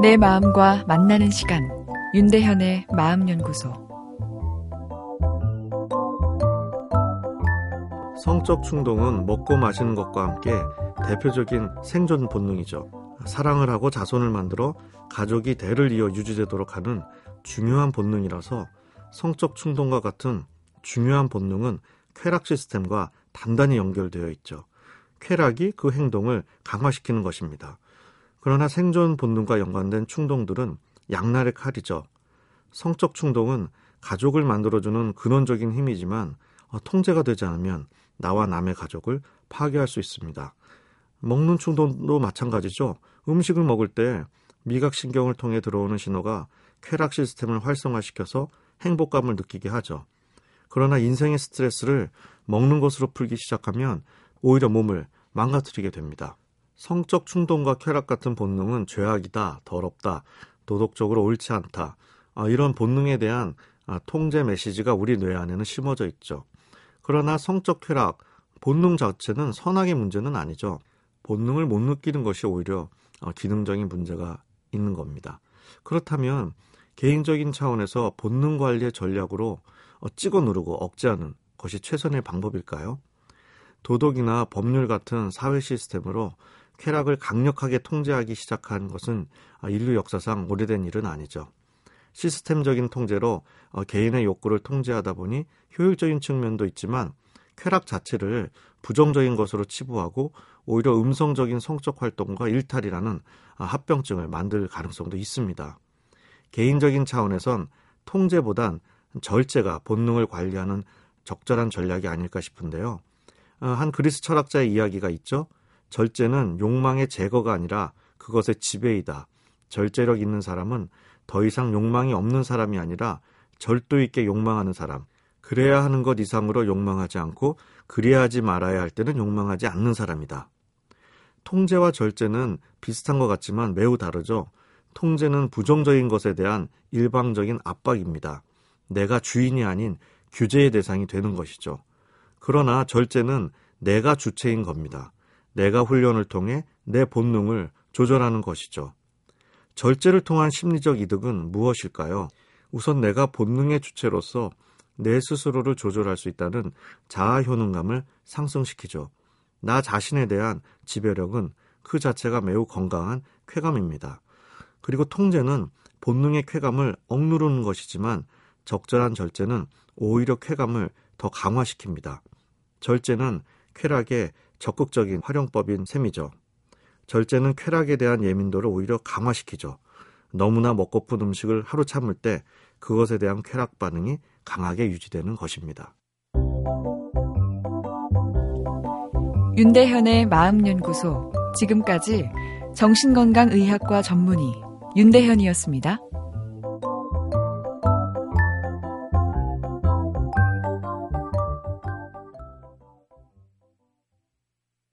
내 마음과 만나는 시간 윤대현의 마음연구소 성적 충동은 먹고 마시는 것과 함께 대표적인 생존 본능이죠. 사랑을 하고 자손을 만들어 가족이 대를 이어 유지되도록 하는 중요한 본능이라서 성적 충동과 같은 중요한 본능은 쾌락 시스템과 단단히 연결되어 있죠. 쾌락이 그 행동을 강화시키는 것입니다. 그러나 생존 본능과 연관된 충동들은 양날의 칼이죠. 성적 충동은 가족을 만들어주는 근원적인 힘이지만 어, 통제가 되지 않으면 나와 남의 가족을 파괴할 수 있습니다. 먹는 충동도 마찬가지죠. 음식을 먹을 때 미각신경을 통해 들어오는 신호가 쾌락 시스템을 활성화시켜서 행복감을 느끼게 하죠. 그러나 인생의 스트레스를 먹는 것으로 풀기 시작하면 오히려 몸을 망가뜨리게 됩니다. 성적 충동과 쾌락 같은 본능은 죄악이다, 더럽다, 도덕적으로 옳지 않다. 아, 이런 본능에 대한 아, 통제 메시지가 우리 뇌 안에는 심어져 있죠. 그러나 성적 쾌락, 본능 자체는 선악의 문제는 아니죠. 본능을 못 느끼는 것이 오히려 어, 기능적인 문제가 있는 겁니다. 그렇다면 개인적인 차원에서 본능 관리의 전략으로 어, 찍어 누르고 억제하는 것이 최선의 방법일까요? 도덕이나 법률 같은 사회 시스템으로 쾌락을 강력하게 통제하기 시작한 것은 아, 인류 역사상 오래된 일은 아니죠. 시스템적인 통제로 어, 개인의 욕구를 통제하다 보니 효율적인 측면도 있지만 쾌락 자체를 부정적인 것으로 치부하고 오히려 음성적인 성적 활동과 일탈이라는 아, 합병증을 만들 가능성도 있습니다. 개인적인 차원에선 통제보단 절제가 본능을 관리하는 적절한 전략이 아닐까 싶은데요. 어, 한 그리스 철학자의 이야기가 있죠. 절제는 욕망의 제거가 아니라 그것의 지배이다. 절제력 있는 사람은 더 이상 욕망이 없는 사람이 아니라 절도 있게 욕망하는 사람. 그래야 하는 것 이상으로 욕망하지 않고 그래야 하지 말아야 할 때는 욕망하지 않는 사람이다. 통제와 절제는 비슷한 것 같지만 매우 다르죠. 통제는 부정적인 것에 대한 일방적인 압박입니다. 내가 주인이 아닌 규제의 대상이 되는 것이죠. 그러나 절제는 내가 주체인 겁니다. 내가 훈련을 통해 내 본능을 조절하는 것이죠. 절제를 통한 심리적 이득은 무엇일까요? 우선 내가 본능의 주체로서 내 스스로를 조절할 수 있다는 자아 효능감을 상승시키죠. 나 자신에 대한 지배력은 그 자체가 매우 건강한 쾌감입니다. 그리고 통제는 본능의 쾌감을 억누르는 것이지만 적절한 절제는 오히려 쾌감을 더 강화시킵니다. 절제는 쾌락의 적극적인 활용법인 셈이죠. 절제는 쾌락에 대한 예민도를 오히려 강화시키죠. 너무나 먹고픈 음식을 하루 참을 때 그것에 대한 쾌락 반응이 강하게 유지되는 것입니다. 윤대현의 마음연구소 지금까지 정신건강의학과 전문의 윤대현이었습니다.